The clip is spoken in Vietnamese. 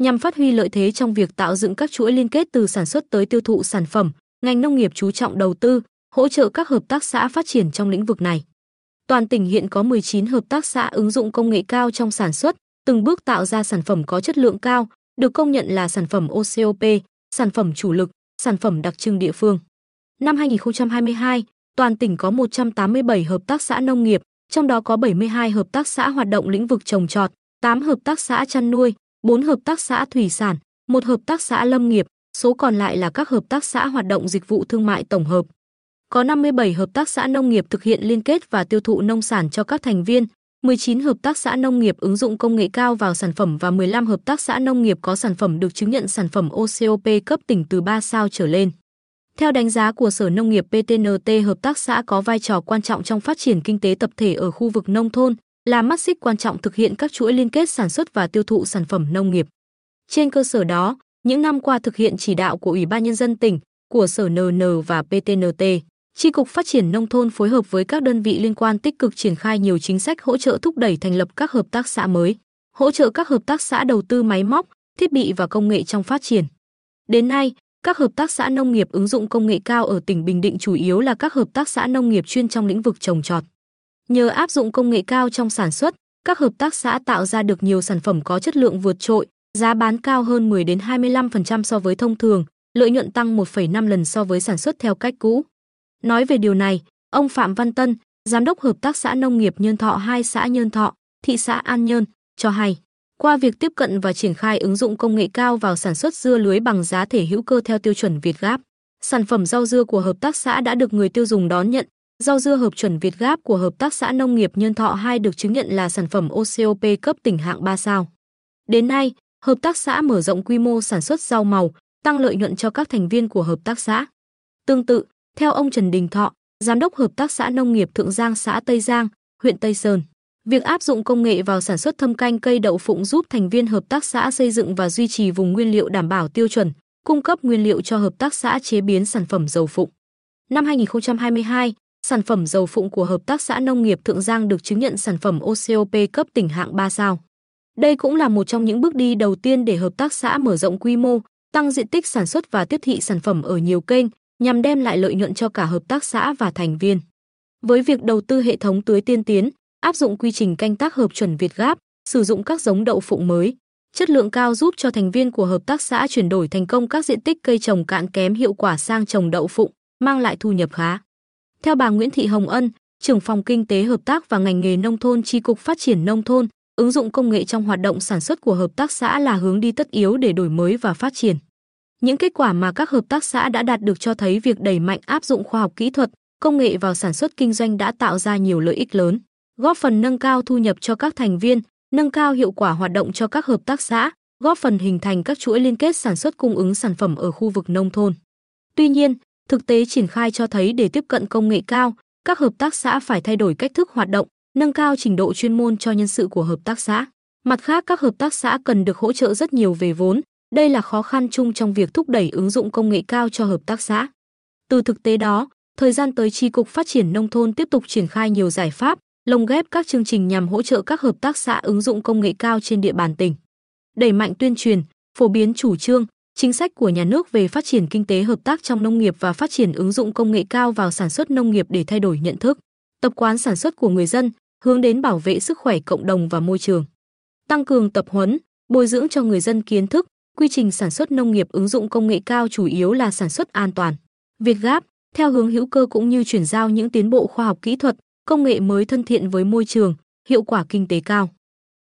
nhằm phát huy lợi thế trong việc tạo dựng các chuỗi liên kết từ sản xuất tới tiêu thụ sản phẩm, ngành nông nghiệp chú trọng đầu tư, hỗ trợ các hợp tác xã phát triển trong lĩnh vực này. Toàn tỉnh hiện có 19 hợp tác xã ứng dụng công nghệ cao trong sản xuất, từng bước tạo ra sản phẩm có chất lượng cao, được công nhận là sản phẩm OCOP, sản phẩm chủ lực, sản phẩm đặc trưng địa phương. Năm 2022, toàn tỉnh có 187 hợp tác xã nông nghiệp, trong đó có 72 hợp tác xã hoạt động lĩnh vực trồng trọt, 8 hợp tác xã chăn nuôi, 4 hợp tác xã thủy sản, một hợp tác xã lâm nghiệp, số còn lại là các hợp tác xã hoạt động dịch vụ thương mại tổng hợp. Có 57 hợp tác xã nông nghiệp thực hiện liên kết và tiêu thụ nông sản cho các thành viên, 19 hợp tác xã nông nghiệp ứng dụng công nghệ cao vào sản phẩm và 15 hợp tác xã nông nghiệp có sản phẩm được chứng nhận sản phẩm OCOP cấp tỉnh từ 3 sao trở lên. Theo đánh giá của Sở Nông nghiệp PTNT, hợp tác xã có vai trò quan trọng trong phát triển kinh tế tập thể ở khu vực nông thôn, là mắt xích quan trọng thực hiện các chuỗi liên kết sản xuất và tiêu thụ sản phẩm nông nghiệp. Trên cơ sở đó, những năm qua thực hiện chỉ đạo của Ủy ban nhân dân tỉnh, của Sở NN và PTNT, tri cục Phát triển nông thôn phối hợp với các đơn vị liên quan tích cực triển khai nhiều chính sách hỗ trợ thúc đẩy thành lập các hợp tác xã mới, hỗ trợ các hợp tác xã đầu tư máy móc, thiết bị và công nghệ trong phát triển. Đến nay, các hợp tác xã nông nghiệp ứng dụng công nghệ cao ở tỉnh Bình Định chủ yếu là các hợp tác xã nông nghiệp chuyên trong lĩnh vực trồng trọt. Nhờ áp dụng công nghệ cao trong sản xuất, các hợp tác xã tạo ra được nhiều sản phẩm có chất lượng vượt trội, giá bán cao hơn 10 đến 25% so với thông thường, lợi nhuận tăng 1,5 lần so với sản xuất theo cách cũ. Nói về điều này, ông Phạm Văn Tân, giám đốc hợp tác xã nông nghiệp Nhân Thọ 2 xã Nhân Thọ, thị xã An Nhơn, cho hay, qua việc tiếp cận và triển khai ứng dụng công nghệ cao vào sản xuất dưa lưới bằng giá thể hữu cơ theo tiêu chuẩn Việt Gáp, sản phẩm rau dưa của hợp tác xã đã được người tiêu dùng đón nhận. Rau dưa hợp chuẩn Việt Gáp của hợp tác xã nông nghiệp Nhân Thọ 2 được chứng nhận là sản phẩm OCOP cấp tỉnh hạng 3 sao. Đến nay, hợp tác xã mở rộng quy mô sản xuất rau màu, tăng lợi nhuận cho các thành viên của hợp tác xã. Tương tự, theo ông Trần Đình Thọ, giám đốc hợp tác xã nông nghiệp Thượng Giang xã Tây Giang, huyện Tây Sơn, việc áp dụng công nghệ vào sản xuất thâm canh cây đậu phụng giúp thành viên hợp tác xã xây dựng và duy trì vùng nguyên liệu đảm bảo tiêu chuẩn, cung cấp nguyên liệu cho hợp tác xã chế biến sản phẩm dầu phụng. Năm 2022, sản phẩm dầu phụng của hợp tác xã nông nghiệp Thượng Giang được chứng nhận sản phẩm OCOP cấp tỉnh hạng 3 sao. Đây cũng là một trong những bước đi đầu tiên để hợp tác xã mở rộng quy mô, tăng diện tích sản xuất và tiếp thị sản phẩm ở nhiều kênh, nhằm đem lại lợi nhuận cho cả hợp tác xã và thành viên. Với việc đầu tư hệ thống tưới tiên tiến, áp dụng quy trình canh tác hợp chuẩn Việt Gáp, sử dụng các giống đậu phụng mới, chất lượng cao giúp cho thành viên của hợp tác xã chuyển đổi thành công các diện tích cây trồng cạn kém hiệu quả sang trồng đậu phụng, mang lại thu nhập khá. Theo bà Nguyễn Thị Hồng Ân, trưởng phòng kinh tế hợp tác và ngành nghề nông thôn chi cục phát triển nông thôn, ứng dụng công nghệ trong hoạt động sản xuất của hợp tác xã là hướng đi tất yếu để đổi mới và phát triển. Những kết quả mà các hợp tác xã đã đạt được cho thấy việc đẩy mạnh áp dụng khoa học kỹ thuật, công nghệ vào sản xuất kinh doanh đã tạo ra nhiều lợi ích lớn, góp phần nâng cao thu nhập cho các thành viên, nâng cao hiệu quả hoạt động cho các hợp tác xã, góp phần hình thành các chuỗi liên kết sản xuất cung ứng sản phẩm ở khu vực nông thôn. Tuy nhiên, thực tế triển khai cho thấy để tiếp cận công nghệ cao, các hợp tác xã phải thay đổi cách thức hoạt động, nâng cao trình độ chuyên môn cho nhân sự của hợp tác xã. Mặt khác, các hợp tác xã cần được hỗ trợ rất nhiều về vốn, đây là khó khăn chung trong việc thúc đẩy ứng dụng công nghệ cao cho hợp tác xã. Từ thực tế đó, thời gian tới tri cục Phát triển nông thôn tiếp tục triển khai nhiều giải pháp, lồng ghép các chương trình nhằm hỗ trợ các hợp tác xã ứng dụng công nghệ cao trên địa bàn tỉnh. Đẩy mạnh tuyên truyền, phổ biến chủ trương, chính sách của nhà nước về phát triển kinh tế hợp tác trong nông nghiệp và phát triển ứng dụng công nghệ cao vào sản xuất nông nghiệp để thay đổi nhận thức, tập quán sản xuất của người dân, hướng đến bảo vệ sức khỏe cộng đồng và môi trường. Tăng cường tập huấn, bồi dưỡng cho người dân kiến thức, quy trình sản xuất nông nghiệp ứng dụng công nghệ cao chủ yếu là sản xuất an toàn. Việt Gáp theo hướng hữu cơ cũng như chuyển giao những tiến bộ khoa học kỹ thuật, công nghệ mới thân thiện với môi trường, hiệu quả kinh tế cao.